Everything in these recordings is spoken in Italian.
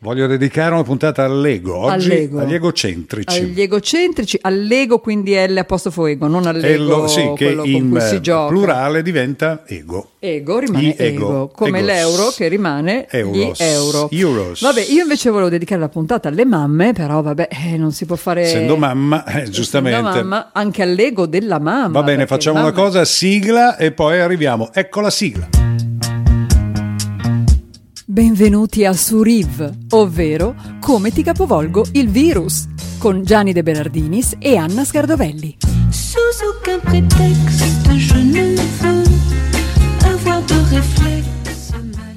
Voglio dedicare una puntata all'ego, oggi All'ego. agli egocentrici. Agli egocentrici, all'ego quindi L apostrofo ego, non all'ego Ello, sì, che in cui si eh, gioca. plurale diventa ego. Ego rimane ego, ego, come egos. l'euro che rimane Euros. euro. Euros. Vabbè, io invece volevo dedicare la puntata alle mamme, però vabbè, eh, non si può fare... Essendo mamma, eh, essendo giustamente. mamma, anche all'ego della mamma. Va bene, facciamo una mamma- cosa, sigla e poi arriviamo. Ecco la sigla. Benvenuti a Suriv, ovvero Come ti capovolgo il virus, con Gianni De Berardinis e Anna Scardovelli. Sous aucun prétexte,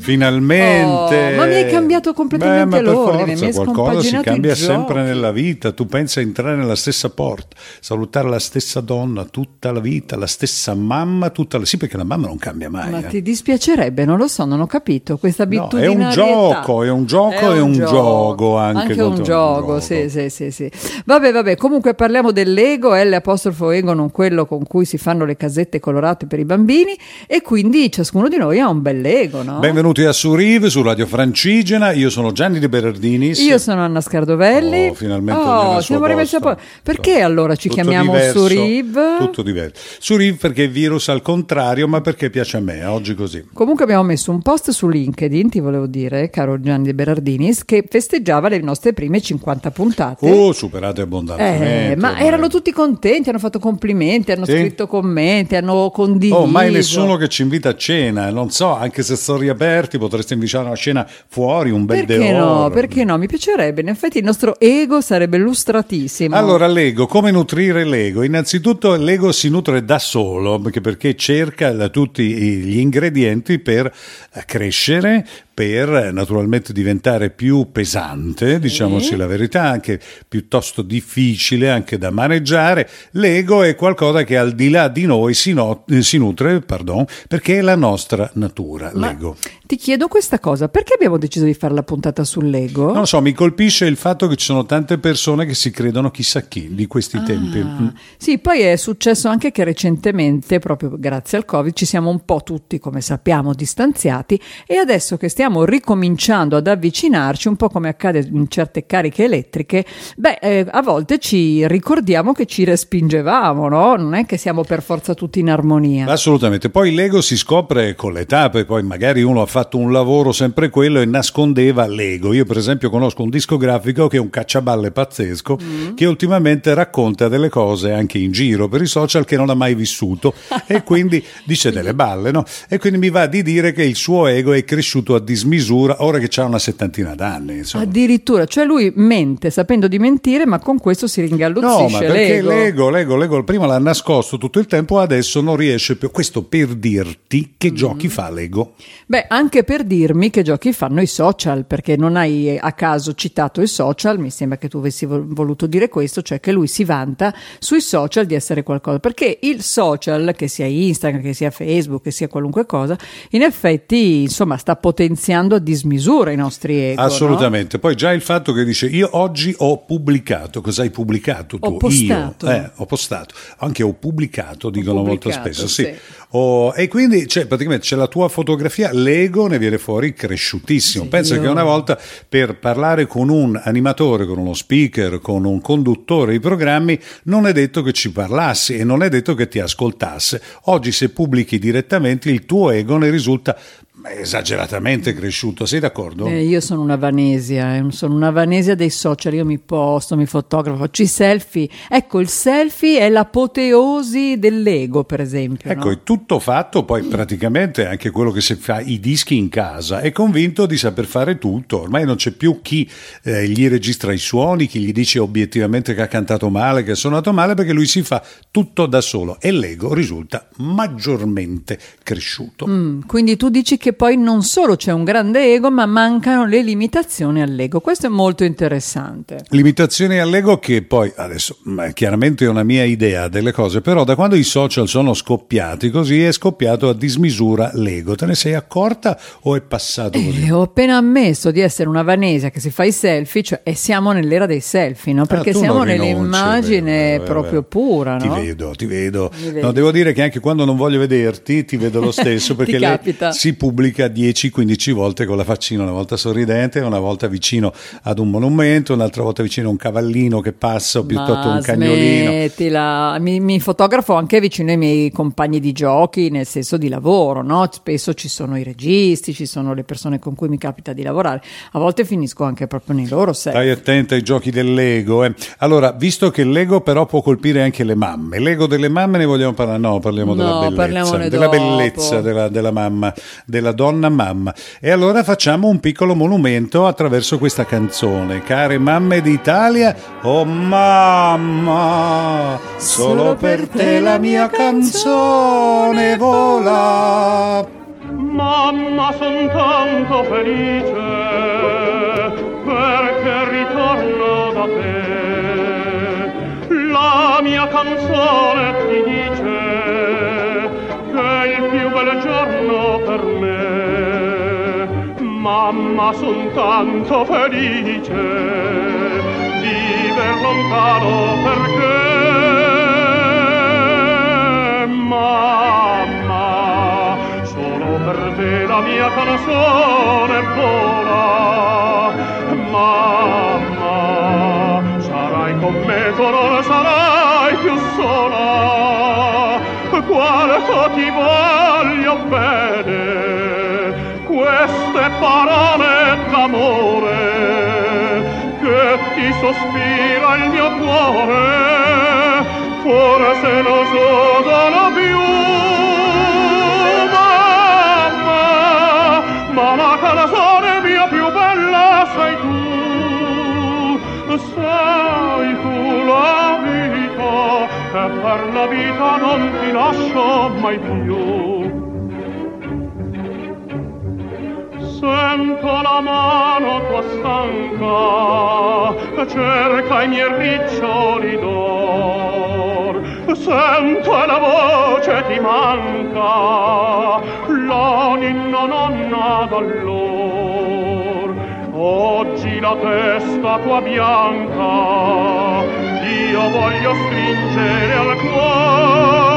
Finalmente. Oh, ma mi hai cambiato completamente Beh, l'ordine, forza, mi hai qualcosa si cambia sempre nella vita. Tu pensa a entrare nella stessa porta, salutare la stessa donna tutta la vita, la stessa mamma tutta la... Sì, perché la mamma non cambia mai. Ma eh. ti dispiacerebbe, non lo so, non ho capito questa No, è abitudine. un gioco, è un gioco e un gioco anche un contro- gioco, un sì, gioco. sì, sì, sì. Vabbè, vabbè, comunque parliamo dell'ego, L apostrofo ego, non quello con cui si fanno le casette colorate per i bambini e quindi ciascuno di noi ha un bell'ego, no? Benvenuti a Suriv su Radio Francigena. Io sono Gianni De Berardinis. Io sono Anna Scardovelli. Oh, finalmente Oh, siamo rimessi a posto. Perché allora ci Tutto chiamiamo diverso, Suriv? Tutto diverso. Suriv perché virus al contrario, ma perché piace a me, oggi così. Comunque abbiamo messo un post su LinkedIn, ti volevo dire, caro Gianni De Berardinis, che festeggiava le nostre prime 50 puntate. Oh, superate abbondantemente. Eh, ma ormai. erano tutti contenti, hanno fatto complimenti, hanno Sì? scritto commenti, hanno condiviso. Oh, mai nessuno che ci invita a cena, non so, anche se sono riaperti, potreste invitare una cena fuori, un bel Perché no? deoro. Perché no? Mi piacerebbe. In effetti il nostro ego sarebbe lustratissimo. Allora, l'ego, come nutrire l'ego? Innanzitutto l'ego si nutre da solo, perché, perché cerca tutti gli ingredienti per eh, crescere, per naturalmente diventare più pesante, diciamoci la verità, anche piuttosto difficile anche da maneggiare. L'ego è qualcosa che al di là di noi si, no- si nutre, pardon, perché è la nostra natura, Ma l'ego. ti chiedo questa cosa, perché abbiamo deciso di fare la puntata sull'ego? Non lo so, mi colpisce il fatto che ci sono tante persone che si credono chissà chi di questi tempi. Mm. Ah, Sì, poi è successo anche che recentemente, proprio grazie al Covid, ci siamo un po' tutti, come sappiamo, distanziati e adesso che stiamo ricominciando ad avvicinarci, un po' come accade in certe cariche elettriche, beh, eh, a volte ci ricordiamo che ci respingevamo, no? Non è che siamo per forza tutti in armonia. Assolutamente, poi l'ego si scopre con l'età, poi magari uno ha fatto un lavoro sempre quello e nascondeva l'ego. Io per esempio conosco un discografico che è un cacciaballe pazzesco che ultimamente racconta delle cose anche in giro per i social che non ha mai vissuto e quindi dice delle balle, no? E quindi mi va di dire che il suo ego è cresciuto a dismisura ora che ha una settantina d'anni. Insomma. Addirittura, cioè lui mente sapendo di mentire, ma con questo si No, ringalluzzisce ma perché l'ego. l'ego, l'ego, l'ego prima l'ha nascosto tutto il tempo, adesso non riesce più. Questo per dirti che giochi fa l'ego. Beh, anche per dirmi che giochi fanno i social, perché non hai a caso citato i social, mi sembra che tu avessi vol- voluto dire questo, cioè che lui si vanta sui social di essere qualcosa, perché il social, che sia Instagram, che sia Facebook, che sia qualunque cosa, in effetti, insomma, sta potenziando a dismisura i nostri ego. no? Assolutamente. Poi già il fatto che dice io oggi ho pubblicato, cosa hai pubblicato tu? Ho postato. Io, eh, ho postato, anche ho pubblicato, dicono molto pubblicato, spesso, sì. sì. Oh, e quindi cioè, praticamente c'è la tua fotografia, l'ego ne viene fuori cresciutissimo. Sì, Pensa io- che una volta per parlare con un animatore, con uno speaker, con un conduttore di programmi, non è detto che ci parlassi e non è detto che ti ascoltasse. Oggi se pubblichi direttamente il tuo ego ne risulta esageratamente cresciuto, sei d'accordo? Eh, io sono una vanesia, eh, sono una vanesia dei social, io mi posto, mi fotografo, faccio i selfie. Ecco, il selfie è l'apoteosi dell'ego, per esempio. Ecco, no? Tutto fatto, poi praticamente anche quello che si fa i dischi in casa, è convinto di saper fare tutto, ormai non c'è più chi eh, gli registra i suoni, chi gli dice obiettivamente che ha cantato male, che ha suonato male, perché lui si fa tutto da solo e l'ego risulta maggiormente cresciuto. Mm, quindi tu dici che poi non solo c'è un grande ego, ma mancano le limitazioni all'ego. Questo è molto interessante. Limitazioni all'ego che poi, adesso chiaramente è una mia idea delle cose, però da quando i social sono scoppiati così è scoppiato a dismisura l'ego. Te ne sei accorta o è passato così? E ho appena ammesso di essere una vanesia che si fa i selfie, cioè, e siamo nell'era dei selfie, no? Perché Ah, siamo nell'immagine vero, proprio pura, Ti no? vedo, ti vedo. Mi vedi. No, devo dire che anche quando non voglio vederti, ti vedo lo stesso perché Ti lei si pubblica pubblica 10-15 volte con la faccina, una volta sorridente, una volta vicino ad un monumento, un'altra volta vicino a un cavallino che passa o piuttosto Ma un cagnolino. smettila. Mi, mi fotografo anche vicino ai miei compagni di giochi, nel senso di lavoro, no? Spesso ci sono i registi, ci sono le persone con cui mi capita di lavorare. A volte finisco anche proprio nei loro set. Stai attenta ai giochi del Lego. eh. Allora, visto che Lego però può colpire anche le mamme, Lego delle mamme ne vogliamo parlare? No, parliamo della No, bellezza. parliamone Della bellezza della, della mamma, della donna mamma. E allora facciamo un piccolo monumento attraverso questa canzone. Care mamme d'Italia, oh mamma, solo per te la mia canzone vola. Mamma, son tanto felice perché ritorno da te. La mia canzone ti dice che è il più bel giorno per me. Mamma, son tanto felice di viver lontano perché mamma solo per te la mia canzone vola. Mamma sarai con me tu non sarai più sola. Quanto ti voglio bene queste parole d'amore che ti sospira il mio cuore. Forse non sono più per la vita non ti lascio mai più Sento la mano tua stanca, cerca i miei riccioli d'or. Sento la voce ti manca, la ninna nonna d'allor. Oggi la testa tua bianca, io voglio stringere al cuore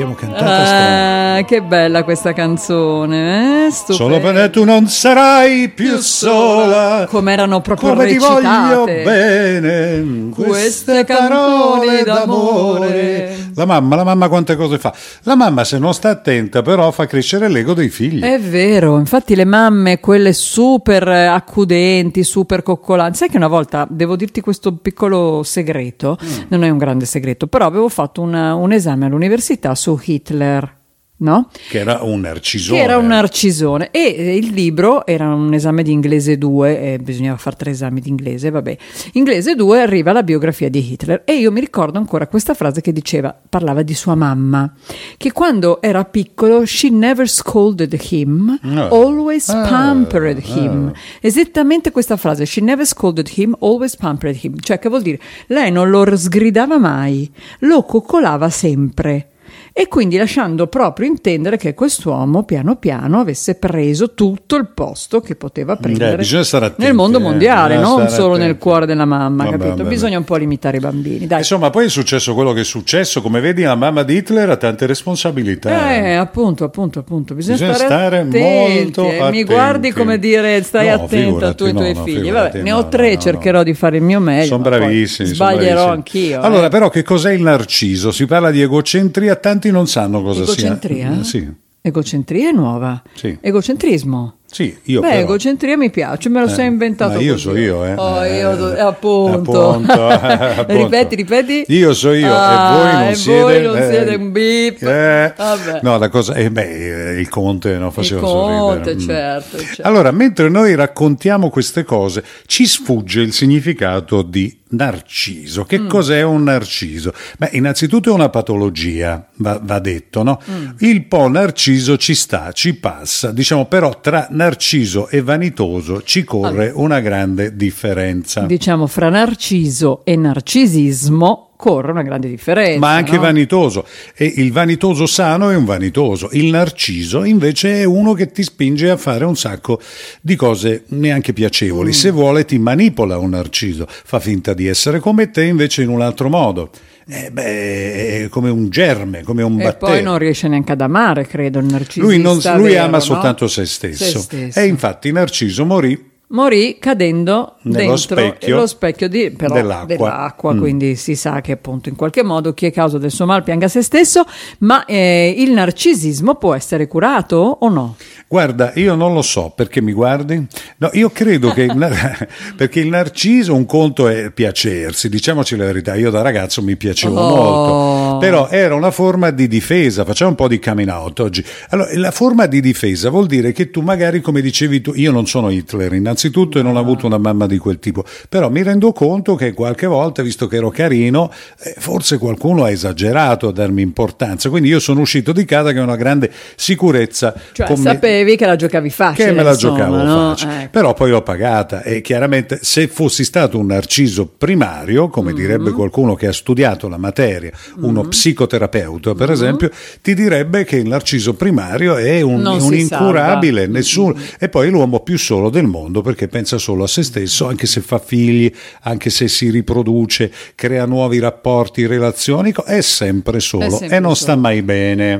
L'abbiamo cantata strana. Ah, che bella questa canzone, eh? Solo per tu non sarai più sola. Come erano proprio Come ti voglio recitate. bene. Queste canzoni d'amore. La mamma, la mamma quante cose fa. La mamma se non sta attenta però fa crescere l'ego dei figli. È vero, infatti le mamme, quelle super eh, accudenti, super coccolanti, sai che una volta, devo dirti questo piccolo segreto, Mm. non è un grande segreto, però avevo fatto una- un esame all'università su Hitler, no? Che era un narcisone. Che era un narcisone e eh, il libro era un esame di inglese 2 e bisognava fare tre esami di inglese, vabbè. Inglese 2 arriva la biografia di Hitler e io mi ricordo ancora questa frase che diceva, parlava di sua mamma, che quando era piccolo she never scolded him, No. always Ah, pampered him. ah. Esattamente questa frase, she never scolded him, always pampered him, cioè che vuol dire lei non lo sgridava mai, lo coccolava sempre. E quindi lasciando proprio intendere che quest'uomo piano piano avesse preso tutto il posto che poteva prendere Eh, bisogna stare attenti, nel mondo eh, mondiale, bisogna non solo nel attenti. cuore della mamma, Vabbè, capito? vabbè, Bisogna un po' limitare i bambini, dai. Insomma, poi è successo quello che è successo. Come vedi, la mamma di Hitler ha tante responsabilità. Eh, appunto, appunto, appunto, bisogna, Bisogna stare, attenti, molto eh. Mi attenti. guardi come dire stai No, attento figurati, tu e i tuoi no, figli. Vabbè, ne ho tre, no, cercherò di fare il mio meglio. Sono bravissimi. Sbaglierò bravissimi. anch'io. Allora, eh. però, che cos'è il narciso? Si parla di egocentria, tanti non sanno cosa Egocentria? sia. Eh, Sì, Egocentria è nuova. Sì. Egocentrismo. sì, io Beh, però. egocentria mi piace, me lo Eh, sei inventato ma io così. so io, eh. Oh, Eh, io eh, appunto. appunto, appunto. ripeti, ripeti. Io so io Ah, e voi non e siete. non eh, siete un bip. eh, no, la cosa. Eh, beh, eh, il conte no, Il faceva conte, sorridere. Mm. certo, certo. Allora, mentre noi raccontiamo queste cose, ci sfugge il significato di narciso. Mm. Che cos'è un narciso? Beh, innanzitutto è una patologia, va, va detto, no? Mm. Il po' narciso ci sta, ci passa, diciamo, però tra narciso e vanitoso ci corre una grande differenza. Diciamo fra narciso e narcisismo corre una grande differenza. ma anche no? vanitoso. E il vanitoso sano è un vanitoso, il narciso invece è uno che ti spinge a fare un sacco di cose neanche piacevoli. Mm. Se vuole ti manipola un narciso, fa finta di essere come te invece in un altro modo. eh, beh, è come un germe, come un E batterio. poi non riesce neanche ad amare, credo, il narcisista. lui non- lui vero, ama no? soltanto se stesso. Se stesso. E infatti Narciso morì Morì cadendo Nello dentro specchio lo specchio di, però, dell'acqua. dell'acqua, Mm. quindi si sa che appunto in qualche modo chi è causa del suo mal pianga se stesso, ma eh, il narcisismo può essere curato o no? Guarda, io non lo so perché mi guardi. No, io credo che il, perché il narciso un conto è piacersi, diciamoci la verità. Io da ragazzo mi piacevo Oh. molto, però era una forma di difesa. Facciamo un po' di coming out oggi. Allora, la forma di difesa vuol dire che tu, magari, come dicevi tu, io non sono Hitler innanzitutto e non ho avuto una mamma di quel tipo, però mi rendo conto che qualche volta, visto che ero carino, eh, forse qualcuno ha esagerato a darmi importanza. Quindi io sono uscito di casa con una grande sicurezza. Cioè con me- sapevi che la giocavi facile. che me la insomma, giocavo no? facile. Ecco. Però poi l'ho pagata e chiaramente se fossi stato un narciso primario, come direbbe qualcuno che ha studiato la materia, uno psicoterapeuta Mm. per esempio, ti direbbe che il narciso primario è un, un incurabile, nessuno, e poi è l'uomo più solo del mondo perché pensa solo a se stesso, anche se fa figli, anche se si riproduce, crea nuovi rapporti, relazioni, è sempre solo sempre e non solo. sta mai bene.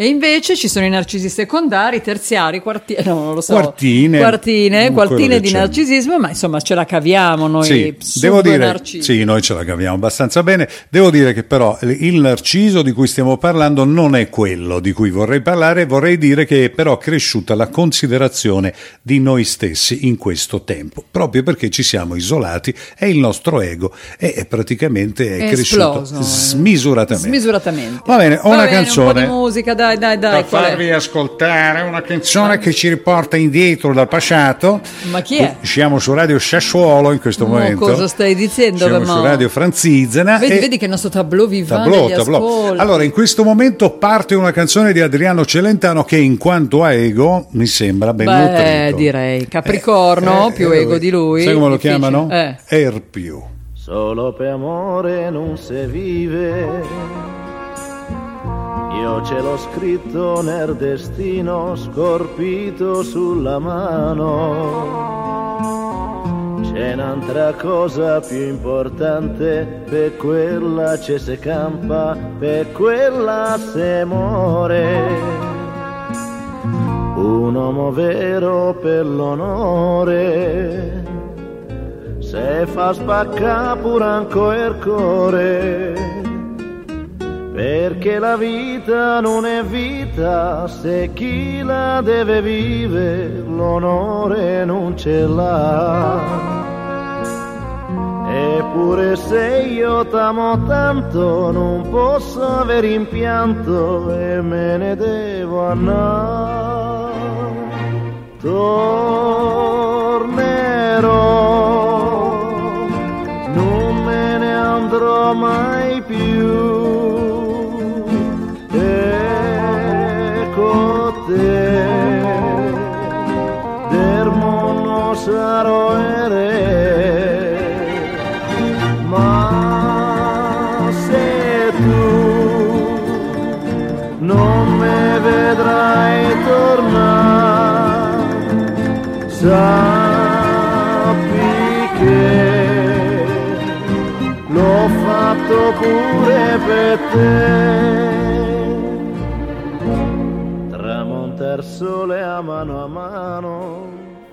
E invece ci sono i narcisi secondari, terziari, quartine, no, non lo so. Quartine. Quartine, quartine di c'è. narcisismo, ma insomma ce la caviamo noi. Sì, devo dire, sì, noi ce la caviamo abbastanza bene. Devo dire che però il narciso di cui stiamo parlando non è quello di cui vorrei parlare, vorrei dire che è però cresciuta la considerazione di noi stessi in questo tempo, proprio perché ci siamo isolati e il nostro ego è, praticamente È cresciuto esploso, eh. smisuratamente. Smisuratamente. Va bene, ho Va una bene, canzone. Un po' di musica, dai, dai, dai. per qual è? farvi ascoltare una canzone che ci riporta indietro dal passato. Ma chi è? Siamo su Radio Sassuolo in questo Mo momento. cosa stai dicendo, Siamo Mo? su Radio Franzizena. Vedi, e- vedi che il nostro tableau vivant Tablò, negli tablò. ascolti. Allora, in questo momento parte una canzone di Adriano Celentano che in quanto a ego mi sembra ben Beh, nutrito. direi. Capricorno, più ego di lui. Sai come lo Difficile. chiamano? Eh. Er più. Solo per amore non si vive. Ce l'ho scritto nel destino, scorpito sulla mano. C'è un'altra cosa più importante, per quella ci si campa, per quella si muore. Un uomo vero per l'onore se fa spacca pure ancora il cuore perché la vita non è vita se chi la deve vivere l'onore non ce l'ha eppure se io t'amo tanto non posso avere impianto e me ne devo andare tornerò, non me ne andrò mai più. Sarò ere, ma se tu non mi vedrai tornare, sappi che l'ho fatto pure per te. Tramontar sole a mano a mano.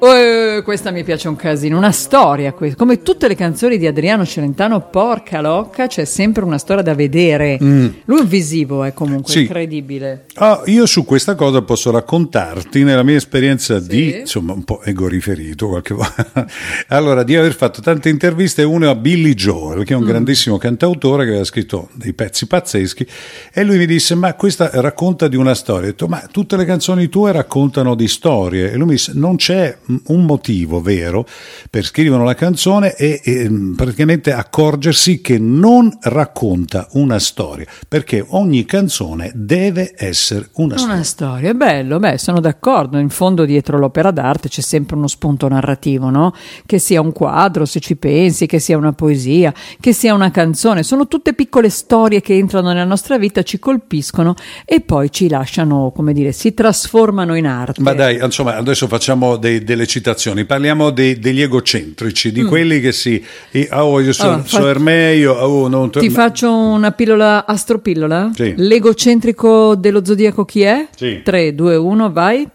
Eh, questa mi piace un casino, una storia, que- come tutte le canzoni di Adriano Celentano, porca locca, c'è sempre una storia da vedere. Lui è visivo, è comunque Mm. Sì. incredibile. Ah, io su questa cosa posso raccontarti nella mia esperienza di, insomma, un po' ego riferito qualche volta. allora, di aver fatto tante interviste, una a Billy Joel, che è un grandissimo cantautore che aveva scritto dei pezzi pazzeschi, e lui mi disse, ma questa racconta di una storia. Ho detto, ma tutte le canzoni tue raccontano di storie. E lui mi disse, non c'è un motivo vero per scrivere una canzone e, e, praticamente accorgersi che non racconta una storia, perché ogni canzone deve essere una storia. Una storia, è bello, beh, sono d'accordo. In fondo, dietro l'opera d'arte c'è sempre uno spunto narrativo, no? Che sia un quadro, se ci pensi, che sia una poesia, che sia una canzone. Sono tutte piccole storie che entrano nella nostra vita, ci colpiscono e poi ci lasciano, come dire, si trasformano in arte. Ma dai, insomma, adesso facciamo dei- delle delle citazioni, parliamo dei- degli egocentrici, di quelli che si... ah, oh, io sono, Mm. Allora, fa- Ermeio, oh, non Ti faccio una pillola astropillola? Sì. L'egocentrico dello zodiaco chi è? Sì. 3, 2, 1, vai.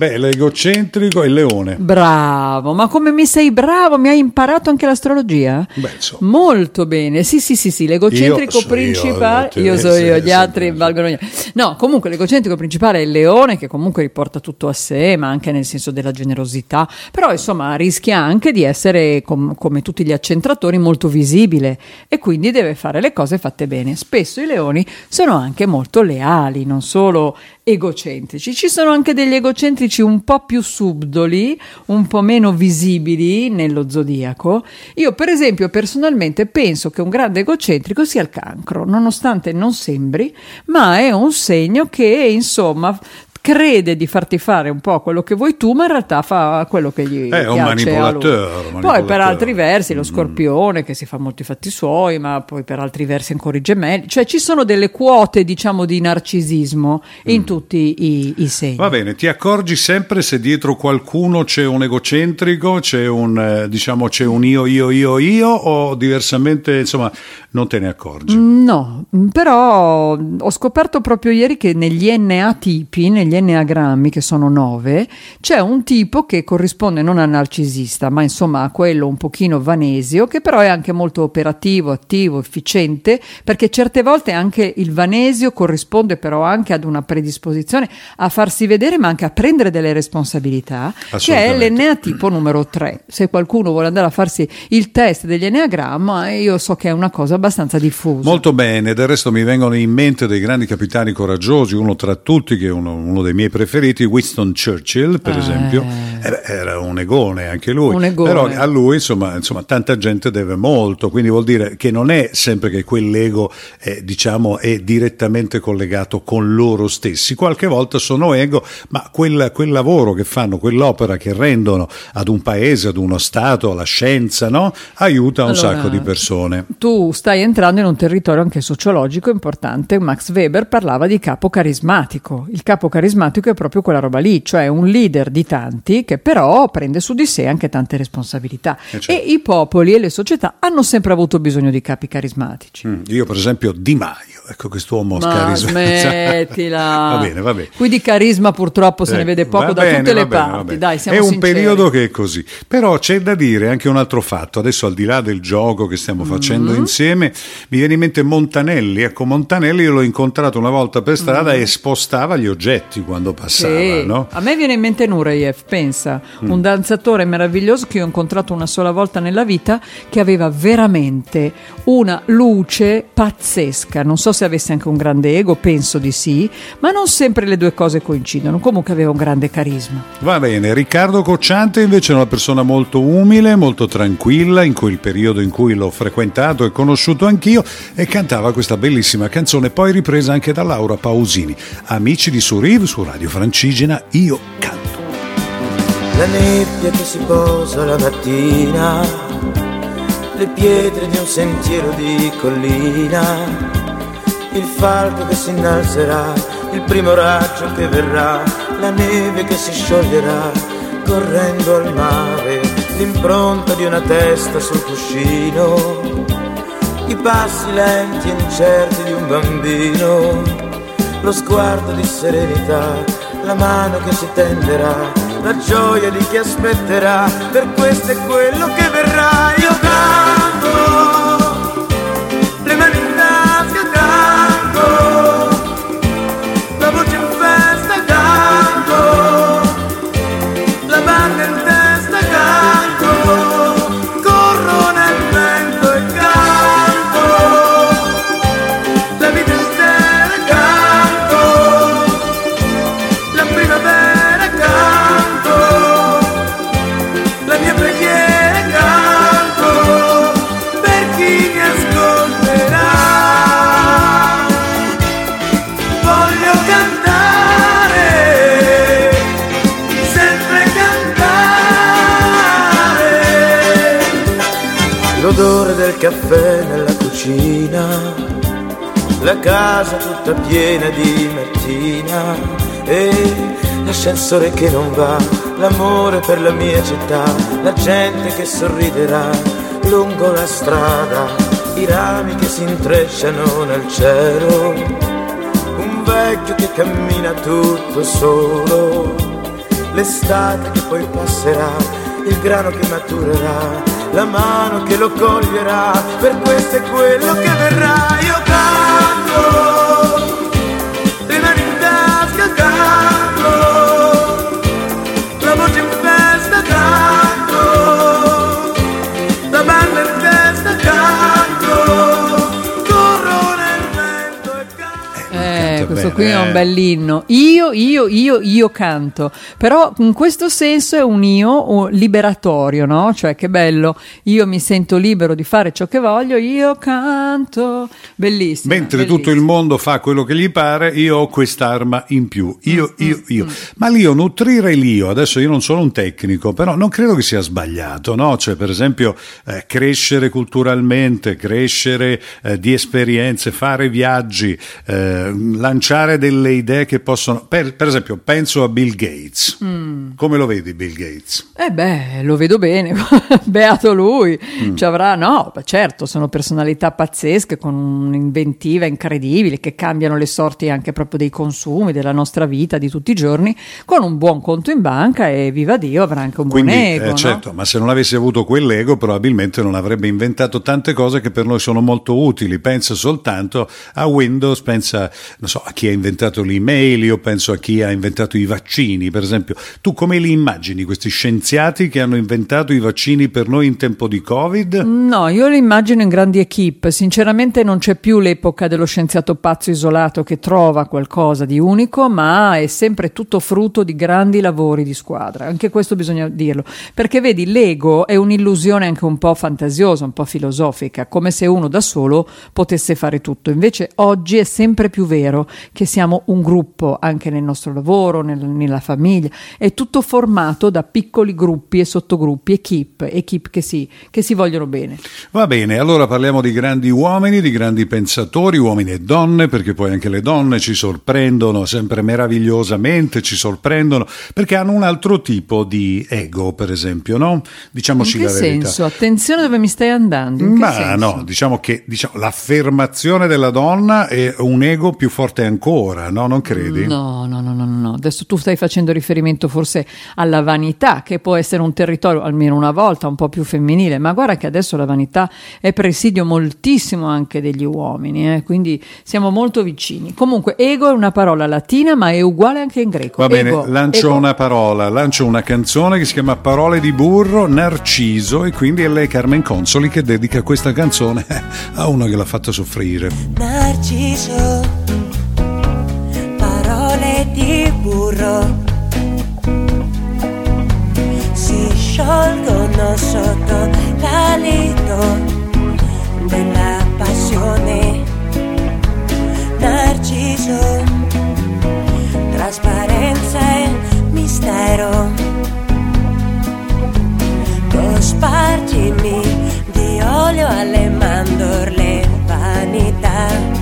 Beh, l'egocentrico è il leone. Bravo, ma come mi sei bravo? Mi hai imparato anche l'astrologia? Beh, insomma. Molto bene, sì, sì, sì, sì, l'egocentrico Io principale, io, io, so io, gli altri valgono niente. No, comunque l'egocentrico principale è il leone che comunque riporta tutto a sé, ma anche nel senso della generosità, però insomma rischia anche di essere, com- come tutti gli accentratori, molto visibile e quindi deve fare le cose fatte bene. Spesso i leoni sono anche molto leali, non solo egocentrici. Ci sono anche degli egocentrici un po' più subdoli, un po' meno visibili nello zodiaco. Io, per esempio, personalmente penso che un grande egocentrico sia il cancro, nonostante non sembri, ma è un segno che, insomma, crede di farti fare un po' quello che vuoi tu, ma in realtà fa quello che gli È un piace a lui. manipolatore, Poi per altri versi lo scorpione che si fa molti fatti suoi, ma poi per altri versi ancora i gemelli, cioè ci sono delle quote, diciamo, di narcisismo in tutti i, i segni. Va bene, ti accorgi sempre se dietro qualcuno c'è un egocentrico, c'è un, eh, diciamo, c'è un io, io, io, io, o diversamente, insomma, non te ne accorgi. No, però ho scoperto proprio ieri che negli NA tipi, negli enneagrammi, che sono nove, c'è un tipo che corrisponde non al narcisista, ma insomma a quello un pochino vanesio, che però è anche molto operativo, attivo, efficiente, perché certe volte anche il vanesio corrisponde però anche ad una predisposizione a farsi vedere, ma anche a prendere delle responsabilità, che è Assolutamente. l'NA tipo numero 3. Se qualcuno vuole andare a farsi il test degli enneagramma, io so che è una cosa abbastanza diffusa. Molto bene, del resto mi vengono in mente dei grandi capitani coraggiosi, uno tra tutti che è uno, uno dei miei preferiti, Winston Churchill per Eh. esempio, era un egone anche lui, Un egone. però a lui insomma, insomma tanta gente deve molto, quindi vuol dire che non è sempre che quell'ego è, diciamo, è direttamente collegato con loro stessi, qualche volta sono ego, ma quel, quel lavoro che fanno, quell'opera che rendono ad un paese, ad uno Stato, alla scienza, no? aiuta un Allora, sacco di persone. Tu stai entrando in un territorio anche sociologico importante. Max Weber parlava di capo carismatico. Il capo carismatico è proprio quella roba lì, cioè un leader di tanti che però prende su di sé anche tante responsabilità. Eh, certo. E i popoli e le società hanno sempre avuto bisogno di capi carismatici. Mm, Io per esempio Di Maio, ecco quest'uomo Ma smettila. va bene, va bene. Qui di carisma purtroppo se ne Ecco, vede poco da bene, tutte le bene, parti. Dai, siamo è un sinceri. periodo che è così. Però c'è da dire anche un altro fatto. Adesso, al di là del gioco che stiamo Mm-hmm. facendo insieme, mi viene in mente Montanelli. Ecco, Montanelli io l'ho incontrato una volta per strada e spostava gli oggetti quando passava. Sì. no? A me viene in mente Nureyev, pensa, Mm. un danzatore meraviglioso che ho incontrato una sola volta nella vita che aveva veramente una luce pazzesca. Non so se avesse anche un grande ego, penso di sì, ma non sempre le due cose coincidono. Comunque aveva un grande carisma. Va bene, Riccardo Cocciante invece è una persona molto umile, molto tranquilla, in quel periodo in cui l'ho frequentato e conosciuto anch'io e cantava questa bellissima canzone, poi ripresa anche da Laura Pausini. Amici di Suriv su Radio Francigena, io canto. La nebbia che si posa la mattina, le pietre di un sentiero di collina, il falco che si innalzerà, il primo raggio che verrà, la neve che si scioglierà, correndo al mare, l'impronta di una testa sul cuscino, i passi lenti e incerti di un bambino, lo sguardo di serenità, la mano che si tenderà, la gioia di chi aspetterà, per questo è quello che verrà. Io canto, caffè nella cucina, la casa tutta piena di mattina e l'ascensore che non va, l'amore per la mia città, la gente che sorriderà lungo la strada, i rami che si intrecciano nel cielo, un vecchio che cammina tutto solo, l'estate che poi passerà, il grano che maturerà, la mano che lo coglierà, per questo è quello che verrà, io canto, le mani in tasca canto, questo bene, qui è un eh. bell'inno. Io, io, io, io canto. Però in questo senso è un io liberatorio, no? Cioè, che bello. Io mi sento libero di fare ciò che voglio, io canto. Bellissimo. Mentre tutto il mondo fa quello che gli pare, io ho quest'arma in più. Io, Mm, io, io. Ma l'io, nutrire l'io, adesso io non sono un tecnico, però non credo che sia sbagliato, no? Cioè, per esempio, eh, crescere culturalmente, crescere eh, di esperienze, fare viaggi, eh, lanciare delle idee che possono... Per, per esempio, penso a Bill Gates. Mm. Come lo vedi Bill Gates? Eh beh, lo vedo bene, beato lui, Mm. ci avrà, no, certo, sono personalità pazzesche con un'inventiva incredibile che cambiano le sorti anche proprio dei consumi, della nostra vita di tutti i giorni, con un buon conto in banca e viva Dio avrà anche un Quindi, buon ego, eh, no? certo, ma se non avesse avuto quell'ego, probabilmente non avrebbe inventato tante cose che per noi sono molto utili. Pensa soltanto a Windows, pensa non so, a chi ha inventato l'email, io penso a chi ha inventato i vaccini, per esempio. Tu come li immagini questi scienziati che hanno inventato i vaccini per noi in tempo di Covid? No, io li immagino in grandi equip. Sinceramente non c'è più l'epoca dello scienziato pazzo isolato che trova qualcosa di unico, ma è sempre tutto frutto di grandi lavori di squadra. Anche questo bisogna dirlo. Perché vedi, l'ego è un'illusione anche un po' fantasiosa, un po' filosofica, come se uno da solo potesse fare tutto. Invece oggi è sempre più vero che siamo un gruppo anche nel nostro lavoro, nel- nella famiglia. È tutto formato da piccoli gruppi e sottogruppi, equip, equip che si, che si vogliono bene. Va bene, allora parliamo di grandi uomini, di grandi pensatori, uomini e donne, perché poi anche le donne ci sorprendono sempre meravigliosamente, ci sorprendono, perché hanno un altro tipo di ego, per esempio, no? Diciamoci In che la verità. senso? Attenzione dove mi stai andando. In Ma no, diciamo che diciamo, l'affermazione della donna è un ego più forte ancora, no? Non credi? No, no, no, no, no, no. Adesso tu stai facendo riferimento forse alla vanità, che può essere un territorio almeno una volta un po' più femminile, ma guarda che adesso la vanità è presidio moltissimo anche degli uomini, eh, quindi siamo molto vicini. Comunque, ego è una parola latina, ma è uguale anche in greco. Va bene, Ego, lancio ego. una parola, lancio una canzone che si chiama Parole di burro, Narciso, e quindi è lei Carmen Consoli che dedica questa canzone a uno che l'ha fatta soffrire. Narciso, di burro si sciolgono sotto l'alito della passione. Narciso, trasparenza e mistero. Cospargimi di olio alle mandorle, vanità.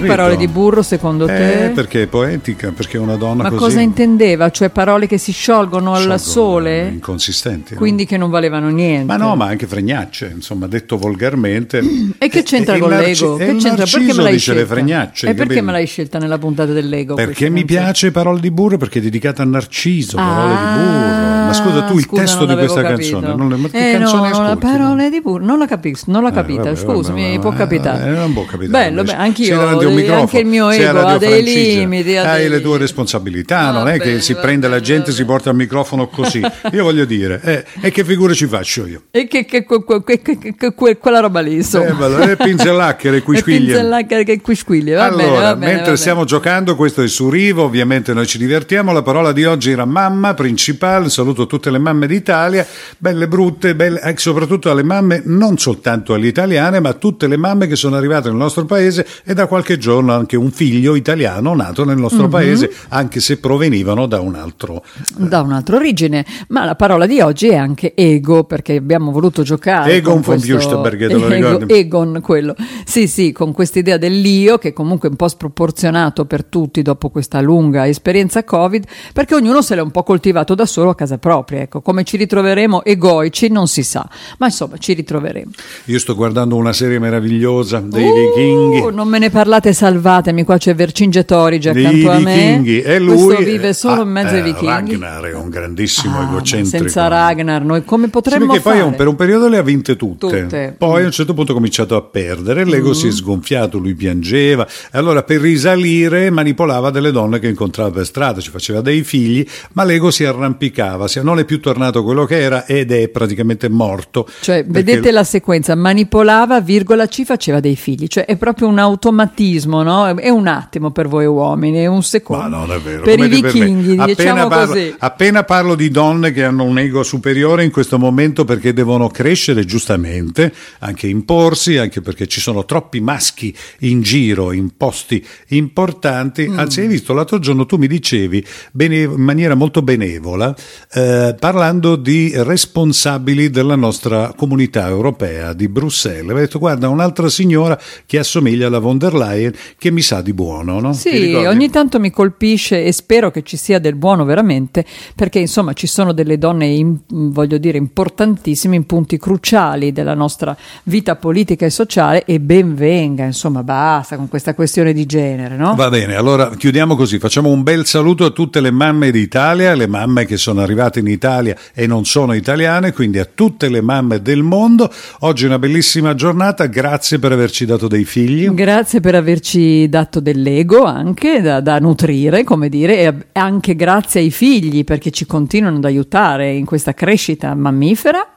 Perché capito? parole di burro secondo te? Eh, perché è poetica, perché è una donna Ma così. cosa intendeva? Cioè parole che si sciolgono al sciolgono, sole? Inconsistenti. no? Quindi che non valevano niente. Ma no, ma anche fregnacce, insomma, detto volgarmente. E che c'entra il con Narci- l'ego? e Che c'entra? Perché me l'hai dice le scelta? fregnacce. E perché capito? me l'hai scelta nella puntata dell'ego? Perché mi piace Parole di burro perché è dedicata a Narciso, Parole Ah, di burro. Ma scusa, tu il scusa, testo di questa capito. canzone, non le, ma che Eh, canzone no, la ascolti? parole di burro, non la capisco, non l'ho Eh, capita, vabbè, scusami, vabbè, può capitare. eh, non può capitare. Bello, beh, anch'io, un microfono, anche il mio ego ha dei limiti, ha Hai dei le tue responsabilità, non Va è che bene, si prende la bene, gente e si porta al microfono così. Io voglio dire, eh, e che figure ci faccio io? E che, che- che- che- que- quella roba lì, insomma. Eh, vabbè, le pinzellacchere, E quisquiglie. pinzellacchere che quisquiglie, va allora, bene, va bene, mentre va stiamo giocando, questo è su Rivo, ovviamente noi ci divertiamo. La parola di oggi era mamma principale. Saluto tutte le mamme d'Italia, belle brutte, belle, eh, soprattutto alle mamme, non soltanto alle italiane, ma a tutte le mamme che sono arrivate nel nostro paese e da qualche giorno anche un figlio italiano nato nel nostro Mhm. paese, anche se provenivano da un altro. bene. Da un'altra origine, ma la parola di oggi è anche ego, perché abbiamo voluto giocare. Egon con questo- te lo ricordi? Egon, quello. Sì, sì, con quest'idea dell'io, che comunque è un po' sproporzionato per tutti dopo questa lunga esperienza Covid, perché ognuno se l'è un po' coltivato da solo a casa propria. Ecco, come ci ritroveremo egoici non si sa, ma insomma ci ritroveremo. Io sto guardando una serie meravigliosa dei Uh, vichinghi. non me ne parlate, salvatemi. Qua c'è Vercingetorige accanto a me. e lui Questo vive solo ah, in mezzo ai eh, vichinghi. Ragnar è un grandissimo Ah, egocentrico senza Ragnar, noi come Sì, potremmo poi fare? un- per un periodo le ha vinte tutte, Tutte. poi a un certo punto ha cominciato a perdere, l'ego si è sgonfiato, lui piangeva, e allora per risalire manipolava delle donne che incontrava per strada, ci faceva dei figli, ma l'ego si arrampicava, non è più tornato quello che era ed è praticamente morto. Cioè, vedete la sequenza, manipolava, virgola, ci faceva dei figli, cioè è proprio un automatismo, no? È un attimo per voi uomini, è un secondo. Ma non è vero. Per i vichinghi, appena diciamo parlo, così. Appena parlo di donne che hanno un ego superiore in questo momento perché devono crescere giustamente, anche imporsi, anche perché ci sono troppi maschi in giro, in posti importanti. Mm. Anzi, hai visto, l'altro giorno tu mi dicevi bene- in maniera molto benevola, eh, parlando di responsabili della nostra comunità europea di Bruxelles. Hai detto, guarda, un'altra signora che assomiglia alla von der Leyen che mi sa di buono, no? Sì, ogni tanto mi colpisce e spero che ci sia del buono veramente, perché insomma ci sono delle donne, in- voglio dire, importantissime in punti cruciali della nostra vita politica e sociale e ben venga, insomma, basta con questa questione di genere, no? Va bene, allora chiudiamo così, facciamo un bel saluto a tutte le mamme d'Italia, le mamme che sono arrivate in Italia e non sono italiane, quindi a tutte le mamme del mondo. Oggi è una bellissima giornata, grazie per averci dato dei figli. Grazie per averci dato dell'ego anche da, da nutrire, come dire, e anche grazie ai figli perché ci continuano ad aiutare in questa crescita mammifera.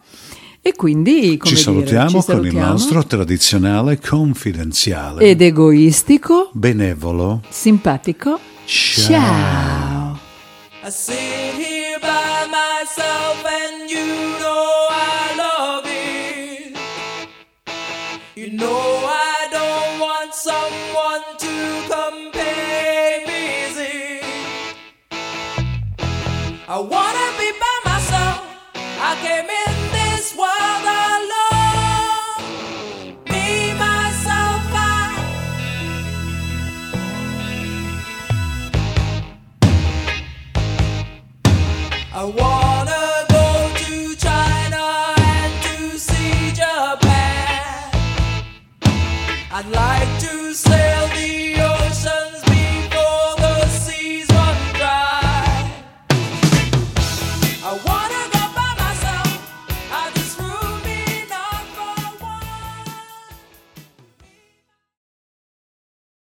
E quindi, come Ci dire, salutiamo ci con il salutiamo. nostro tradizionale confidenziale. Ed egoistico, Benevolo. simpatico. Ciao. Ciao. I sit here by myself and you know